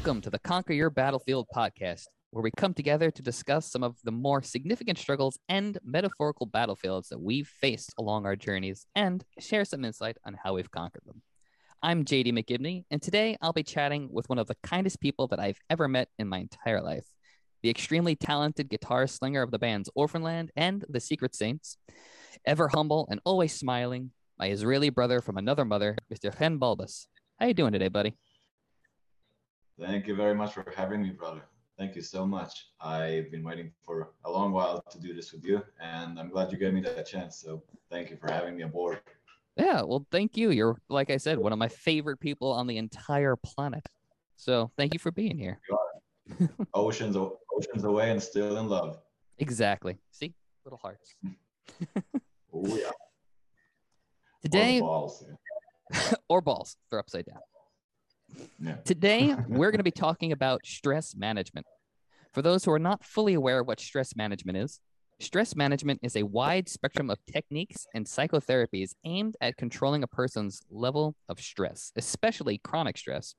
Welcome to the Conquer Your Battlefield podcast, where we come together to discuss some of the more significant struggles and metaphorical battlefields that we've faced along our journeys and share some insight on how we've conquered them. I'm JD McGibney, and today I'll be chatting with one of the kindest people that I've ever met in my entire life the extremely talented guitar slinger of the bands Orphaned Land and the Secret Saints, ever humble and always smiling, my Israeli brother from another mother, Mr. Chen Balbus. How you doing today, buddy? Thank you very much for having me, brother. Thank you so much. I've been waiting for a long while to do this with you, and I'm glad you gave me that chance. So thank you for having me aboard. Yeah, well, thank you. You're, like I said, one of my favorite people on the entire planet. So thank you for being here. oceans, oceans away and still in love. Exactly. See, little hearts. oh yeah. Today, or balls, yeah. or balls. They're upside down. Yeah. Today, we're going to be talking about stress management. For those who are not fully aware of what stress management is, stress management is a wide spectrum of techniques and psychotherapies aimed at controlling a person's level of stress, especially chronic stress,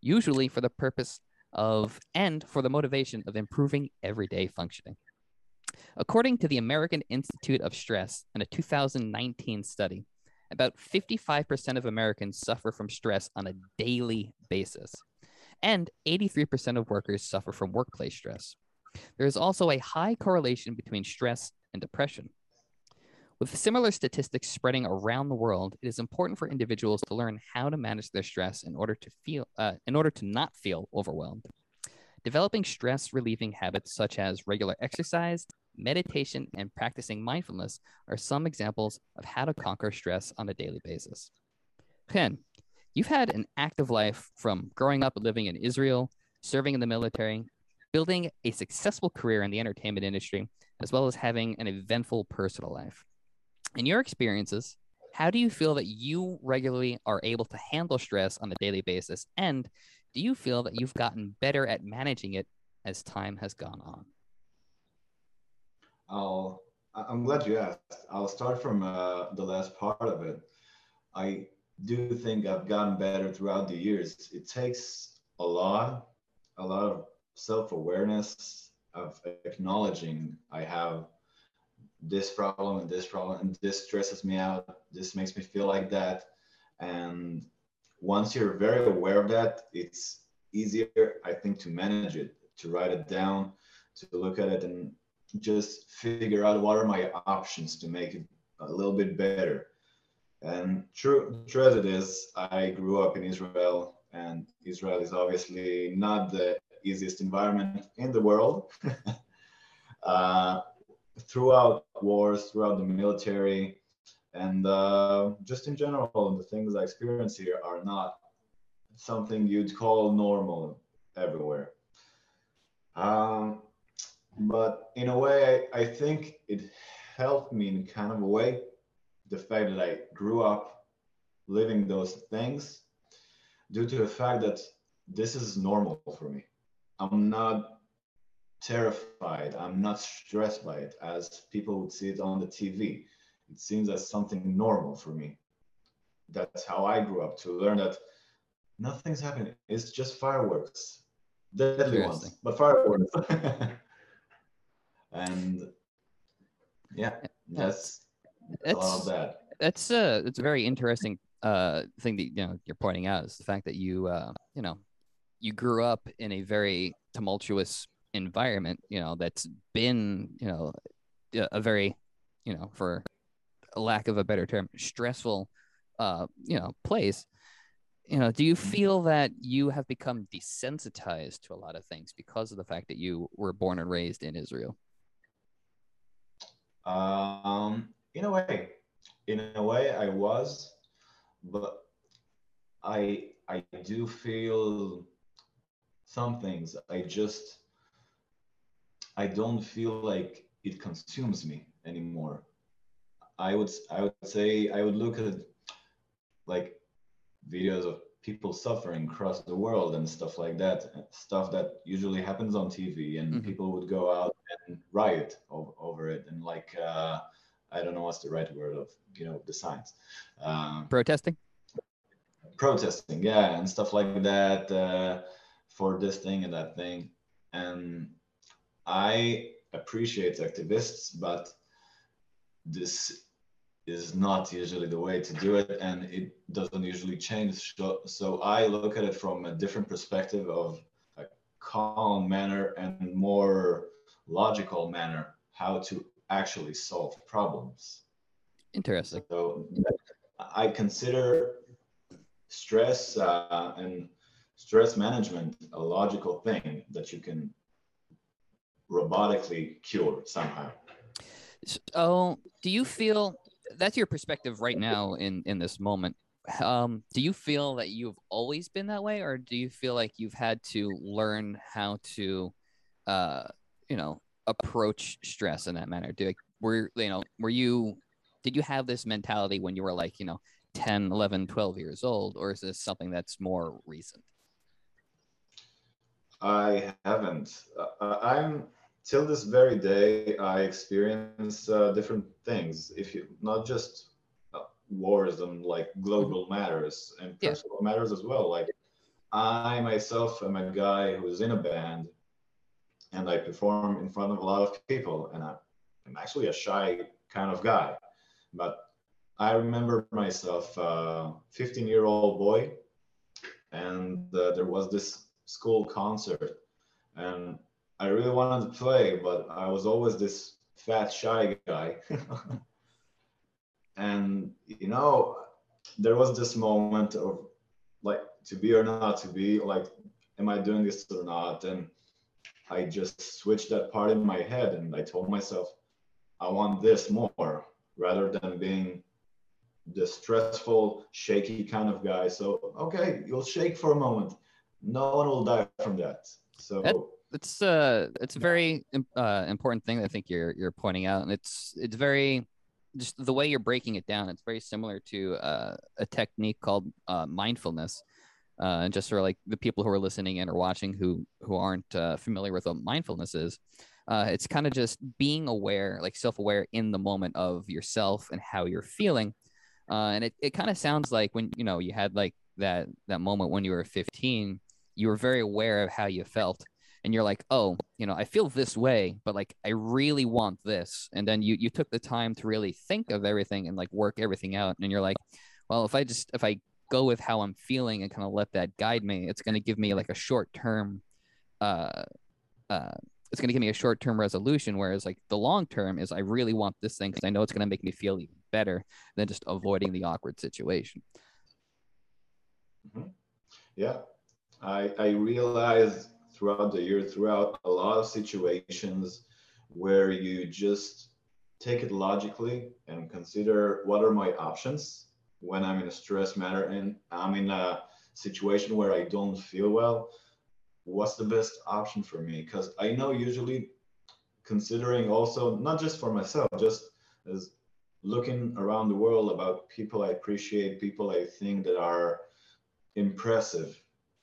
usually for the purpose of and for the motivation of improving everyday functioning. According to the American Institute of Stress in a 2019 study, about 55% of Americans suffer from stress on a daily basis, and 83% of workers suffer from workplace stress. There is also a high correlation between stress and depression. With similar statistics spreading around the world, it is important for individuals to learn how to manage their stress in order to feel, uh, in order to not feel overwhelmed. Developing stress relieving habits such as regular exercise, meditation, and practicing mindfulness are some examples of how to conquer stress on a daily basis. Chen, you've had an active life from growing up living in Israel, serving in the military, building a successful career in the entertainment industry, as well as having an eventful personal life. In your experiences, how do you feel that you regularly are able to handle stress on a daily basis? And do you feel that you've gotten better at managing it as time has gone on? I'll, I'm glad you asked. I'll start from uh, the last part of it. I do think I've gotten better throughout the years. It takes a lot, a lot of self-awareness of acknowledging I have this problem and this problem and this stresses me out. This makes me feel like that. And once you're very aware of that, it's easier, I think, to manage it, to write it down, to look at it and just figure out what are my options to make it a little bit better. And true, true as it is, I grew up in Israel, and Israel is obviously not the easiest environment in the world. uh, throughout wars, throughout the military, and uh, just in general, the things I experience here are not something you'd call normal everywhere. Um, but in a way, I, I think it helped me in kind of a way the fact that I grew up living those things due to the fact that this is normal for me. I'm not terrified, I'm not stressed by it as people would see it on the TV. It seems as something normal for me. That's how I grew up to learn that nothing's happening. It's just fireworks, deadly ones, but fireworks. and yeah, that's all that. That's uh, it's a very interesting uh thing that you know you're pointing out is the fact that you uh you know you grew up in a very tumultuous environment you know that's been you know a very you know for lack of a better term stressful uh you know place you know do you mm-hmm. feel that you have become desensitized to a lot of things because of the fact that you were born and raised in israel um, in a way, in a way, I was, but I I do feel some things. I just I don't feel like it consumes me anymore. I would I would say I would look at like videos of people suffering across the world and stuff like that stuff that usually happens on tv and mm-hmm. people would go out and riot over, over it and like uh, i don't know what's the right word of you know the signs um, protesting? Protesting yeah and stuff like that uh, for this thing and that thing. And I appreciate activists, but this is not usually the way to do it and it doesn't usually change. So, so i look at it from a different perspective of a calm manner and more logical manner how to actually solve problems. Interesting. So i consider stress uh, and stress management a logical thing that you can robotically cure somehow. So do you feel that's your perspective right now in in this moment. Um do you feel that you've always been that way or do you feel like you've had to learn how to uh you know approach stress in that manner do like were you know were you did you have this mentality when you were like you know 10 11 12 years old or is this something that's more recent i haven't uh, i'm till this very day, I experience uh, different things. If you not just uh, wars and like global mm-hmm. matters and personal yeah. matters as well. Like I myself am a guy who's in a band, and I perform in front of a lot of people, and I'm actually a shy kind of guy. But I remember myself, uh, 15 year old boy, and uh, there was this school concert, and I really wanted to play, but I was always this fat, shy guy. and, you know, there was this moment of like to be or not to be, like, am I doing this or not? And I just switched that part in my head and I told myself, I want this more rather than being the stressful, shaky kind of guy. So, okay, you'll shake for a moment. No one will die from that. So, that, it's uh it's a very uh, important thing I think you're you're pointing out, and it's it's very just the way you're breaking it down. It's very similar to uh, a technique called uh, mindfulness. Uh, and just for like the people who are listening in or watching who who aren't uh, familiar with what mindfulness is, uh, it's kind of just being aware, like self-aware in the moment of yourself and how you're feeling. Uh, and it, it kind of sounds like when you know you had like that that moment when you were 15, you were very aware of how you felt and you're like, oh, you know, I feel this way, but like I really want this. And then you you took the time to really think of everything and like work everything out. And you're like, well, if I just if I go with how I'm feeling and kind of let that guide me, it's gonna give me like a short term uh uh it's going to give me a short term resolution whereas like the long term is i really want this thing because i know it's going to make me feel even better than just avoiding the awkward situation mm-hmm. yeah i i realize throughout the year, throughout a lot of situations where you just take it logically and consider what are my options when I'm in a stress matter and I'm in a situation where I don't feel well. What's the best option for me? Because I know usually considering also not just for myself, just as looking around the world about people I appreciate, people I think that are impressive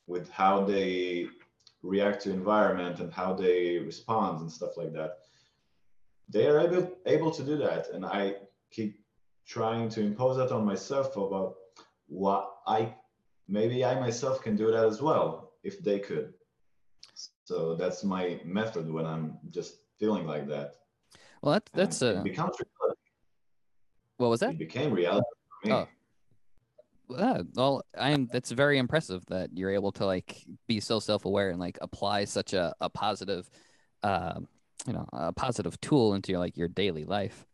with how they react to environment and how they respond and stuff like that they are able able to do that and i keep trying to impose that on myself about what i maybe i myself can do that as well if they could so that's my method when i'm just feeling like that well that's that's a becomes reality. what was that it became reality for me oh yeah, well, I'm. That's very impressive that you're able to like be so self-aware and like apply such a, a positive, uh, you know, a positive tool into your, like your daily life.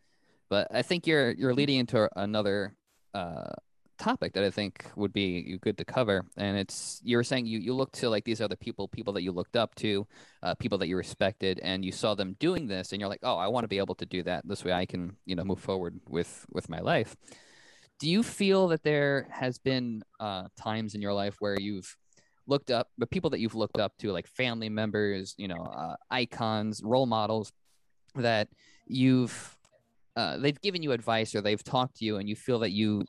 But I think you're you're leading into another uh, topic that I think would be good to cover, and it's you were saying you you look to like these other people, people that you looked up to, uh, people that you respected, and you saw them doing this, and you're like, oh, I want to be able to do that. This way, I can you know move forward with with my life do you feel that there has been uh, times in your life where you've looked up the people that you've looked up to like family members you know uh, icons role models that you've uh, they've given you advice or they've talked to you and you feel that you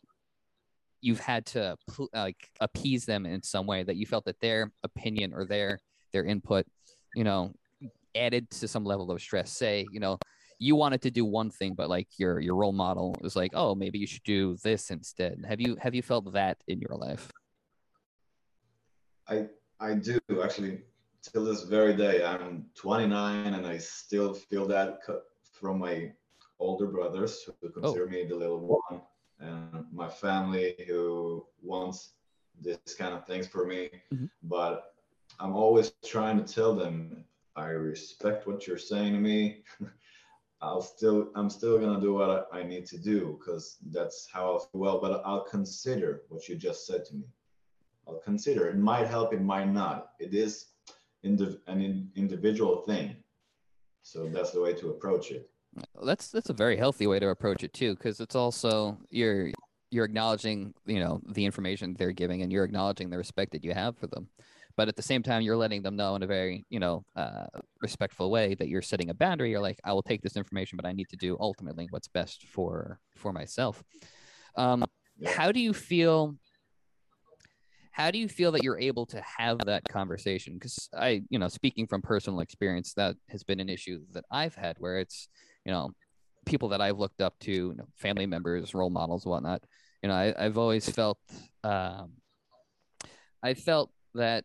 you've had to like appease them in some way that you felt that their opinion or their their input you know added to some level of stress say you know you wanted to do one thing, but like your your role model was like, oh, maybe you should do this instead. Have you have you felt that in your life? I I do actually. till this very day, I'm 29 and I still feel that from my older brothers who consider oh. me the little one, and my family who wants this kind of things for me. Mm-hmm. But I'm always trying to tell them I respect what you're saying to me. I'll still I'm still gonna do what I, I need to do because that's how I'll feel well. But I'll consider what you just said to me. I'll consider. It might help. It might not. It is indiv- an in- individual thing. So that's the way to approach it. That's that's a very healthy way to approach it too, because it's also you're you're acknowledging you know the information they're giving, and you're acknowledging the respect that you have for them. But at the same time, you're letting them know in a very you know uh, respectful way that you're setting a boundary. You're like, I will take this information, but I need to do ultimately what's best for for myself. Um, how do you feel how do you feel that you're able to have that conversation because i you know speaking from personal experience that has been an issue that i've had where it's you know people that i've looked up to you know, family members role models whatnot you know I, have always felt um, i felt that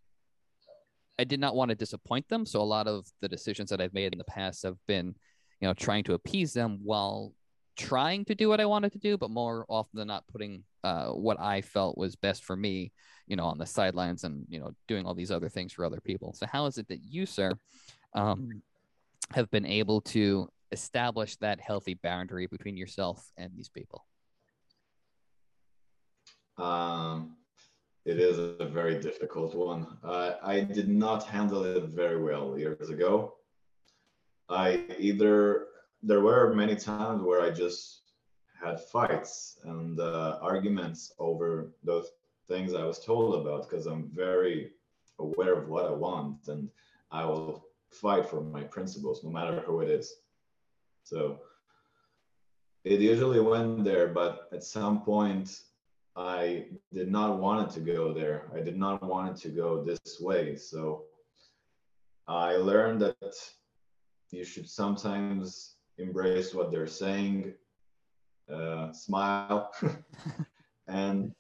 i did not want to disappoint them so a lot of the decisions that i've made in the past have been you know trying to appease them while trying to do what i wanted to do but more often than not putting uh, what i felt was best for me you know, on the sidelines and, you know, doing all these other things for other people. So how is it that you, sir, um, have been able to establish that healthy boundary between yourself and these people? Um, it is a very difficult one. Uh, I did not handle it very well years ago. I either, there were many times where I just had fights and uh, arguments over those things I was told about because I'm very aware of what I want and I will fight for my principles no matter who it is. So it usually went there, but at some point I did not want it to go there. I did not want it to go this way. So I learned that you should sometimes embrace what they're saying, uh, smile, and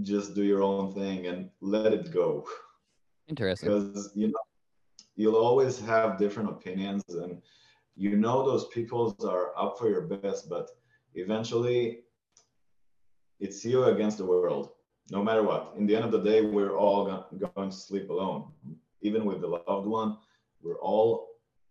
just do your own thing and let it go. Interesting. Because you know you'll always have different opinions and you know those people are up for your best, but eventually it's you against the world, no matter what. In the end of the day, we're all going to sleep alone. Even with the loved one, we're all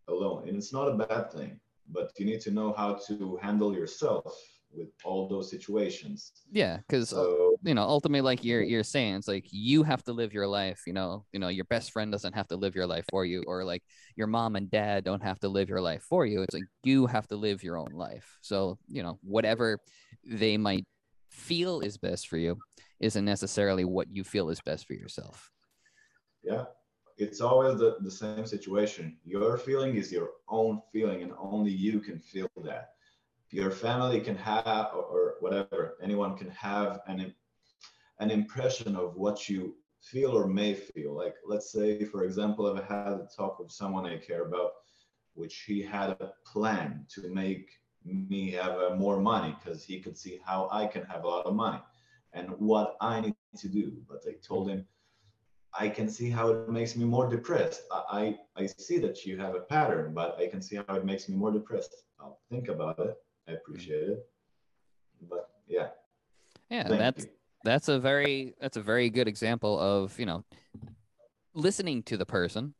alone. And it's not a bad thing, but you need to know how to handle yourself with all those situations. Yeah, because uh, so, you know, ultimately, like you're you're saying, it's like you have to live your life. You know, you know, your best friend doesn't have to live your life for you, or like your mom and dad don't have to live your life for you. It's like you have to live your own life. So you know, whatever they might feel is best for you isn't necessarily what you feel is best for yourself. Yeah, it's always the, the same situation. Your feeling is your own feeling, and only you can feel that your family can have or whatever anyone can have an an impression of what you feel or may feel. Like let's say for example if i had a talk with someone i care about which he had a plan to make me have uh, more money because he could see how i can have a lot of money and what i need to do. But i told him i can see how it makes me more depressed. I i, I see that you have a pattern but i can see how it makes me more depressed. I'll think about it I appreciate it. But yeah. Yeah, that's you. that's a very that's a very good example of, you know, listening to the person,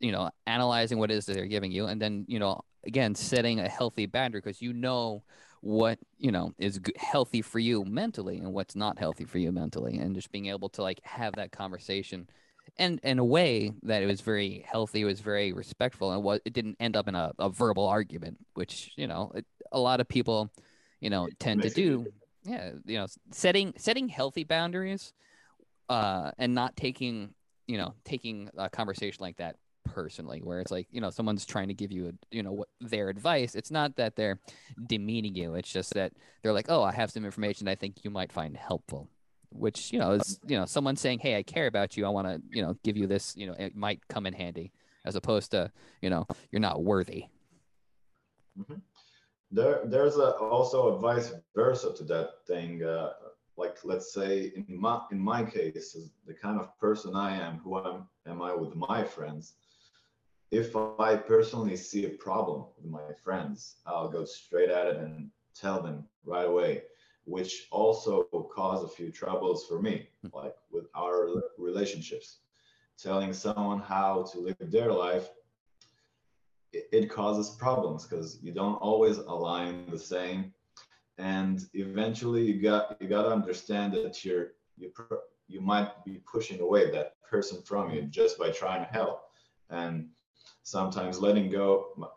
you know, analyzing what it is that they're giving you and then, you know, again, setting a healthy boundary because you know what, you know, is healthy for you mentally and what's not healthy for you mentally and just being able to like have that conversation and in a way that it was very healthy, it was very respectful, and it didn't end up in a, a verbal argument, which you know it, a lot of people, you know, tend to do. Yeah, you know, setting setting healthy boundaries, uh, and not taking you know taking a conversation like that personally where it's like you know someone's trying to give you a, you know what their advice. It's not that they're demeaning you. It's just that they're like oh i have some information i think you might find helpful which you know is you know someone saying hey i care about you. I want to you know give you this you know it might come in handy as opposed to you know you're not worthy. Mm-hmm. there there's a, also a vice versa to that thing uh, like let's say in my in my case the kind of person i am who am, am i with my friends? If I personally see a problem with my friends, I'll go straight at it and tell them right away, which also caused a few troubles for me, hmm. like with our relationships. Telling someone how to live their life, it, it causes problems because you don't always align the same, and eventually you got you got to understand that you're you you might be pushing away that person from you just by trying to help, and sometimes letting go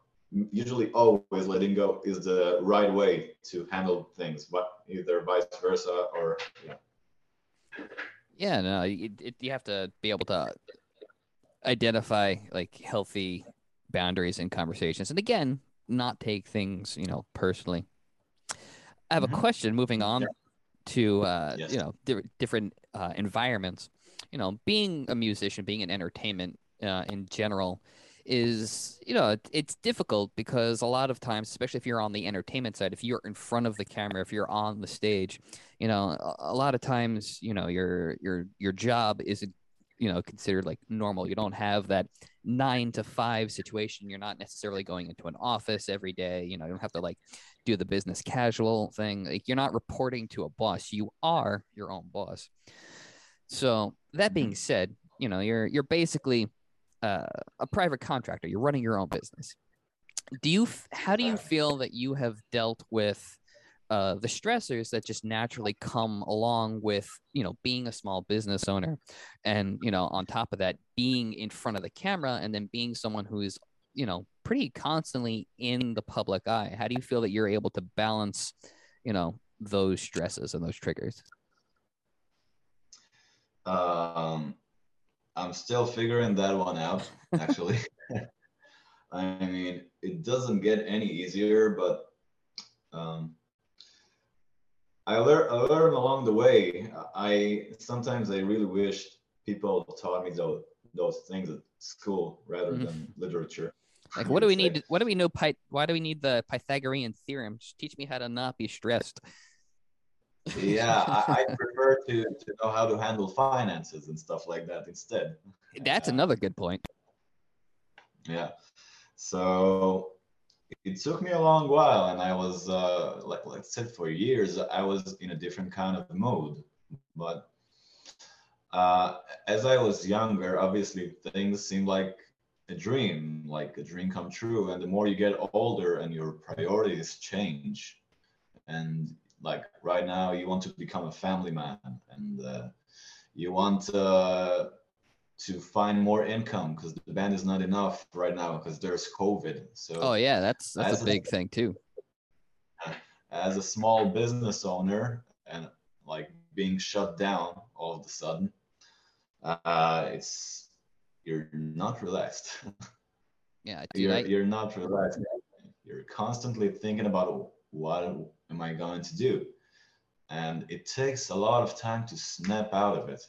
usually always letting go is the right way to handle things but either vice versa or yeah yeah no it, it, you have to be able to identify like healthy boundaries in conversations and again not take things you know personally i have mm-hmm. a question moving on yeah. to uh yes. you know di- different uh, environments you know being a musician being in entertainment uh, in general is you know it's difficult because a lot of times especially if you're on the entertainment side if you're in front of the camera if you're on the stage you know a, lot of times you know your your your job isn't you know considered like normal. You don't have that nine to five situation. You're not necessarily going into an office every day. You know you don't have to like do the business casual thing. Like you're not reporting to a boss. You are your own boss. So that being said you know you're you're basically uh, a private contractor. You're running your own business. Do you? How do you feel that you have dealt with uh, the stressors that just naturally come along with you know being a small business owner, and you know on top of that being in front of the camera and then being someone who is you know pretty constantly in the public eye. How do you feel that you're able to balance you know those stresses and those triggers? Um, I'm still figuring that one out, actually. I mean, it doesn't get any easier, but um, I, learned I learned along the way. I sometimes I really wish people taught me those those things at school rather mm-hmm. than literature. Like, what do we need? What do we know? Why do we need the Pythagorean theorem? Just teach me how to not be stressed yeah, I, I prefer to, to know how to handle finances and stuff like that instead. That's another good point. Yeah. So it took me a long while, and I was uh, like like I said for years, I was in a different kind of mood. But uh, as I was younger, obviously things seemed like a dream, like a dream come true. And the more you get older, and your priorities change, and like right now you want to become a family man and uh, you want uh, to find more income because the band is not enough right now because there's covid. So oh yeah that's that's a big a, thing too. as a small business owner and like being shut down all of a sudden uh, it's you're not relaxed. Yeah dude, you're, I... you're not relaxed. You're constantly thinking about what am I going to do? And it takes a lot of time to snap out of it.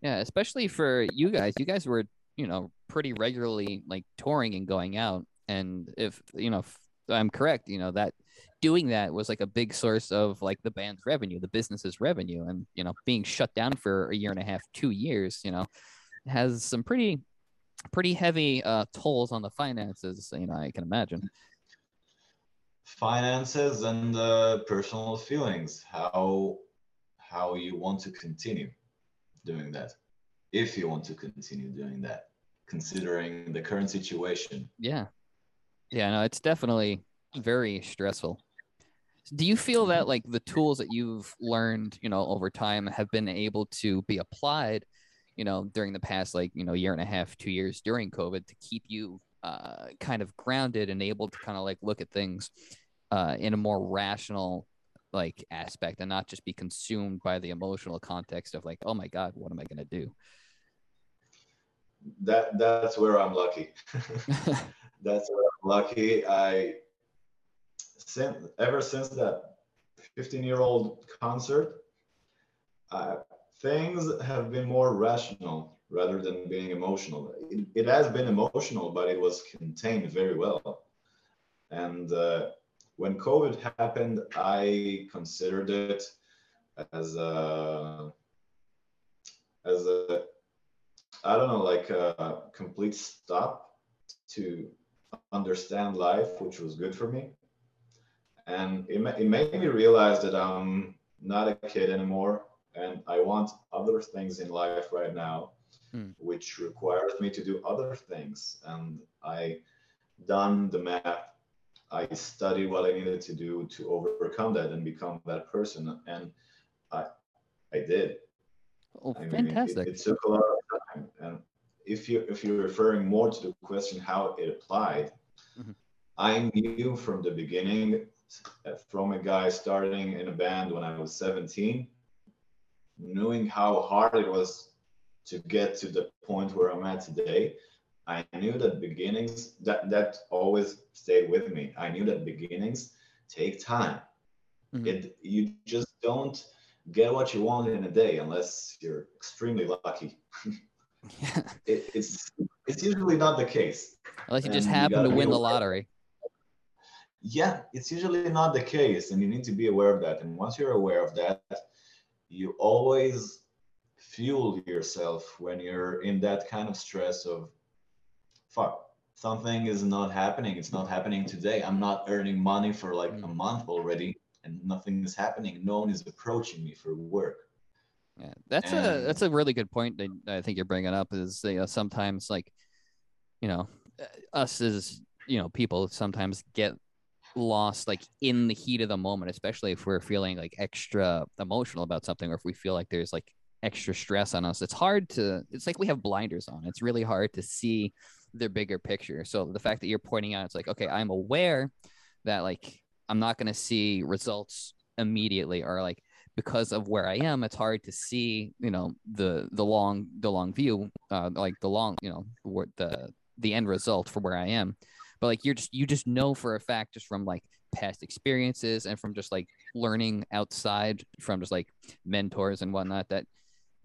Yeah, especially for you guys. You guys were, you know, pretty regularly like touring and going out. And if, you know, if I'm correct, you know, that doing that was like a big source of like the band's revenue, the business's revenue. And, you know, being shut down for a year and a half, two years, you know, has some pretty, pretty heavy uh, tolls on the finances, you know, I can imagine finances and uh, personal feelings how how you want to continue doing that if you want to continue doing that considering the current situation. Yeah. Yeah no it's definitely very stressful. Do you feel that like the tools that you've learned you know over time have been able to be applied you know during the past like you know year and a half two years during covid to keep you uh, kind of grounded and able to kind of like look at things uh, in a more rational like aspect and not just be consumed by the emotional context of like oh my god what am i going to do? That that's where i'm lucky. That's where i'm lucky. I since ever since that 15 year old concert uh, things have been more rational rather than being emotional. It, it has been emotional but it was contained very well. And uh, when COVID happened, I considered it as a as a I don't know like a complete stop to understand life, which was good for me. And it, it made me realize that I'm not a kid anymore and I want other things in life right now, hmm. which requires me to do other things. And I done the math. I studied what I needed to do to overcome that and become that person. And I, I did. Oh, I fantastic! Mean, it, it, took a lot of time. And if you if you're referring more to the question how it applied, mm-hmm. I knew from the beginning, from a guy starting in a band when I was 17, knowing how hard it was to get to the point where I'm at today, I knew that beginnings that that always stayed with me. I knew that beginnings take time. Mm-hmm. It you just don't get what you want in a day unless you're extremely lucky. yeah. It, it's it's usually not the case. Unless you just and happen you to win the lottery. Yeah, it's usually not the case, and you need to be aware of that. And once you're aware of that, you always fuel yourself when you're in that kind of stress of fuck something is not happening. It's not happening today. I'm not earning money for like a mm. month already and nothing is happening. No one is approaching me for work. Yeah that's and, a that's a really good point that i think you're bringing up is you know sometimes like you know us as you know people sometimes get lost like in the heat of the moment, especially if we're feeling like extra emotional about something or if we feel like there's like extra stress on us. It's hard to it's like we have blinders on. It's really hard to see the bigger picture. So the fact that you're pointing out it's like, okay, I'm aware that like I'm not going to see results immediately or like because of where I am, it's hard to see, you know, the the long the long view, uh, like the long, you know, the the end result for where I am but like you're just you just know for a fact just from like past experiences and from just like learning outside from just like mentors and whatnot that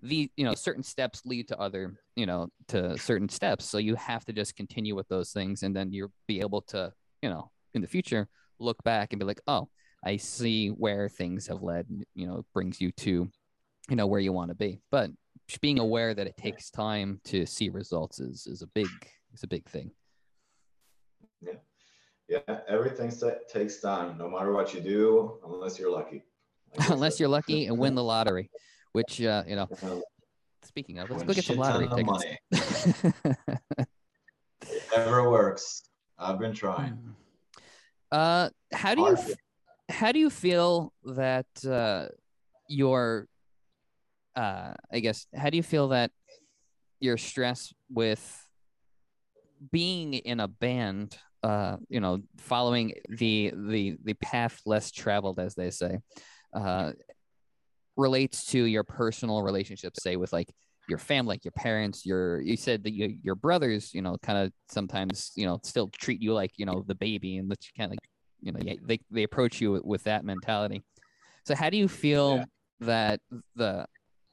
the you know certain steps lead to other you know to certain steps so you have to just continue with those things and then you'll be able to you know in the future look back and be like oh i see where things have led you know brings you to you know where you want to be but being aware that it takes time to see results is is a big is a big thing yeah. Yeah. Everything takes time, no matter what you do, unless you're lucky. Unless you're lucky and win the lottery, which, uh, you know, speaking of, let's go get some lottery tickets. Never works. I've been trying. Hmm. Uh, how do you, how do you feel that, uh, your, uh, I guess, how do you feel that your stress with being in a band uh, you know, following the the the path less traveled, as they say, uh, relates to your personal relationships, say with like your family, like your parents, your you said that you, your brothers, you know, kind of sometimes you know still treat you like you know the baby, and that you kind of like you know they they approach you with, that mentality. So how do you feel yeah. that the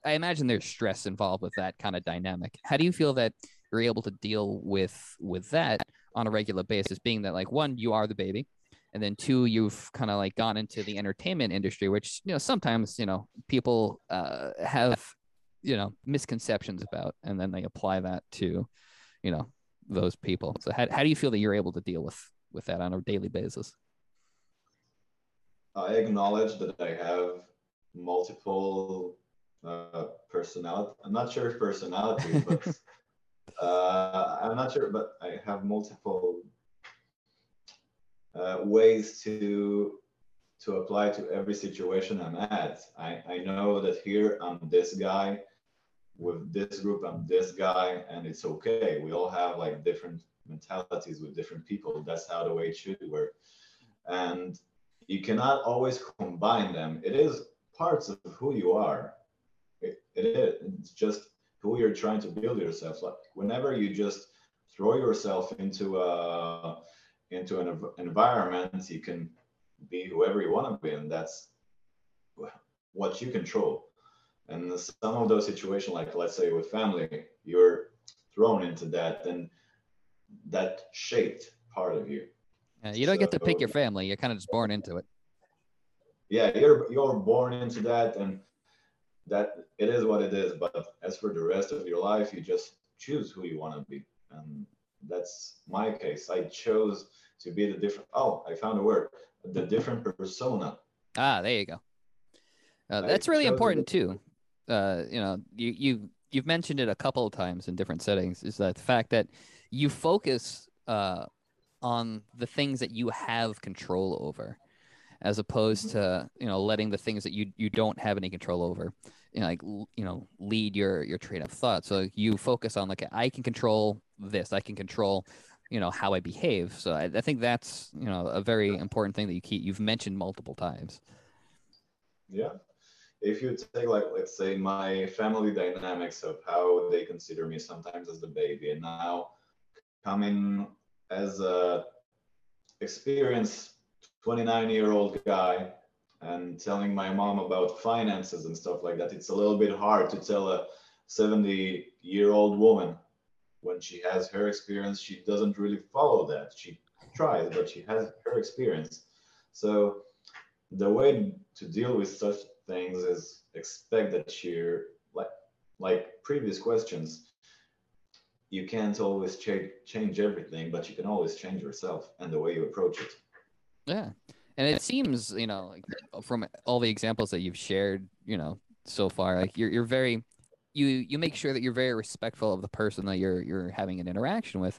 I imagine there's stress involved with that kind of dynamic. How do you feel that you're able to deal with with that on a regular basis, being that like one, you are the baby, and then two, you've kind of like gone into the entertainment industry, which you know sometimes you know people uh, have you know misconceptions about, and then they apply that to you know those people. So how how do you feel that you're able to deal with with that on a daily basis? I acknowledge that I have multiple uh, personality. I'm not sure if personality, but Uh, I'm not sure, but I have multiple uh, ways to to apply to every situation I'm at. I, I know that here I'm this guy, with this group I'm this guy, and it's okay. We all have like different mentalities with different people. That's how the way it should work. And you cannot always combine them. It is parts of who you are. it, it is. It's just who you're trying to build yourself. Like whenever you just throw yourself into a into an environment, you can be whoever you want to be, and that's what you control. And some of those situations, like let's say with family, you're thrown into that, and that shaped part of you. Yeah, you don't so, get to pick your family; you're kind of just born into it. Yeah, you're you're born into that, and that it is what it is. But as for the rest of your life, you just choose who you want to be, and that's my case. I chose to be the different. Oh, I found a word. The different persona. Ah, there you go. Uh, I that's really important too. Uh, you know, you you you've mentioned it a couple of times in different settings. Is that the fact that you focus uh, on the things that you have control over, as opposed to you know letting the things that you you don't have any control over, you know, like you know lead your your train of thought. So you focus on like I can control this. I can control you know how I behave. So I, I think that's you know a very important thing that you keep you've mentioned multiple times. Yeah. If you take like let's say my family dynamics of how they consider me sometimes as the baby and now coming as a experienced 29 year old guy and telling my mom about finances and stuff like that, it's a little bit hard to tell a 70 year old woman when she has her experience, she doesn't really follow that. She tries, but she has her experience. So the way to deal with such things is expect that you're like like previous questions you can't always change change everything but you can always change yourself and the way you approach it Yeah. And it seems, you know, from all the examples that you've shared, you know, so far, like you're you're very you you make sure that you're very respectful of the person that you're you're having an interaction with.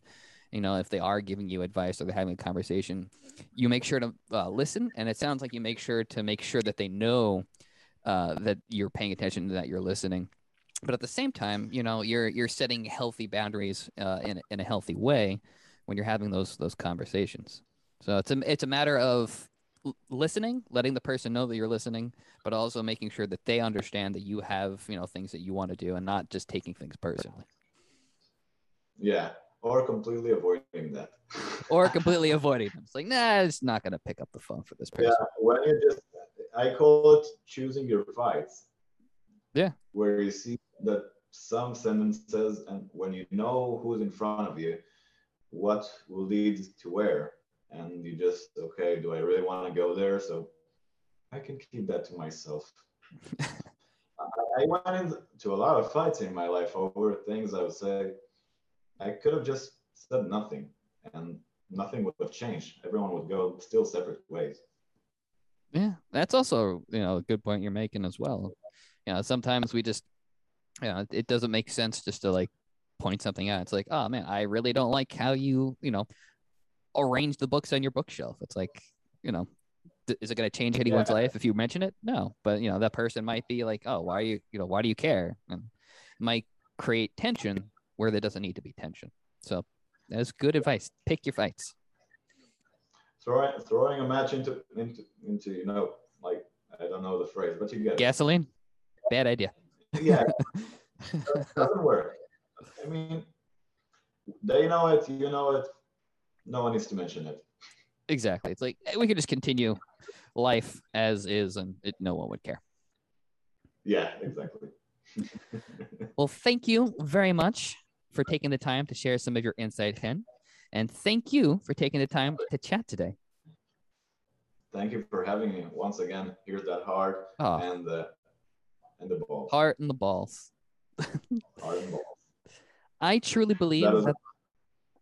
You know, if they are giving you advice or they're having a conversation, you make sure to uh, listen. And it sounds like you make sure to make sure that they know uh, that you're paying attention, that you're listening. But at the same time, you know, you're you're setting healthy boundaries uh, in in a healthy way when you're having those those conversations. So it's a it's a matter of listening, letting the person know that you're listening, but also making sure that they understand that you have you know things that you want to do and not just taking things personally yeah or completely avoiding that or completely avoiding them. It's like nah, it's not gonna pick up the phone for this person. yeah when you just i call it choosing your fights Yeah. where you see that some sentences and when you know who's in front of you what will lead to where and you just okay do i really want to go there so i can keep that to myself I, I went into a lot of fights in my life over things i would say i could have just said nothing and nothing would have changed everyone would go still separate ways Yeah, that's also you know a good point you're making as well. You know, sometimes we just, you know, it doesn't make sense just to like point something out. It's like, oh man, I really don't like how you, you know, arrange the books on your bookshelf. It's like, you know, th- is it going to change anyone's Yeah. life if you mention it? No, but you know, that person might be like, oh, why are you, you know, why do you care? And might create tension where there doesn't need to be tension. So that's good advice. Pick your fights. throwing throwing a match into into into you know like I don't know the phrase, but you get it. Gasoline, bad idea. Yeah, it doesn't work. I mean, they know it, you know it. No one needs to mention it. Exactly. It's like eh, we could just continue life as is, and it, no one would care. Yeah, exactly. Well, thank you very much for taking the time to share some of your insight, Chen, and thank you for taking the time to chat today. Thank you for having me once again. Here's that heart Oh, and the and the balls. heart and the balls. Heart and balls. I truly believe That that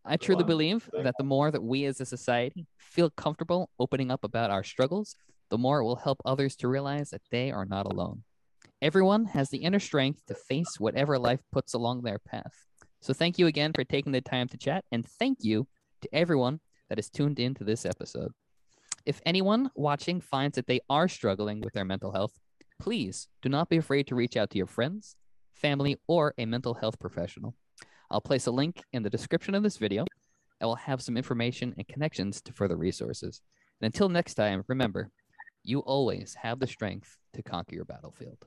I truly believe that the more that we as a society feel comfortable opening up about our struggles, the more it will help others to realize that they are not alone. Everyone has the inner strength to face whatever life puts along their path. So thank you again for taking the time to chat, and thank you to everyone that is tuned in to this episode. If anyone watching finds that they are struggling with their mental health, please do not be afraid to reach out to your friends, family, or a mental health professional. I'll place a link in the description of this video I will have some information and connections to further resources. And until next time, remember, you always have the strength to conquer your battlefield.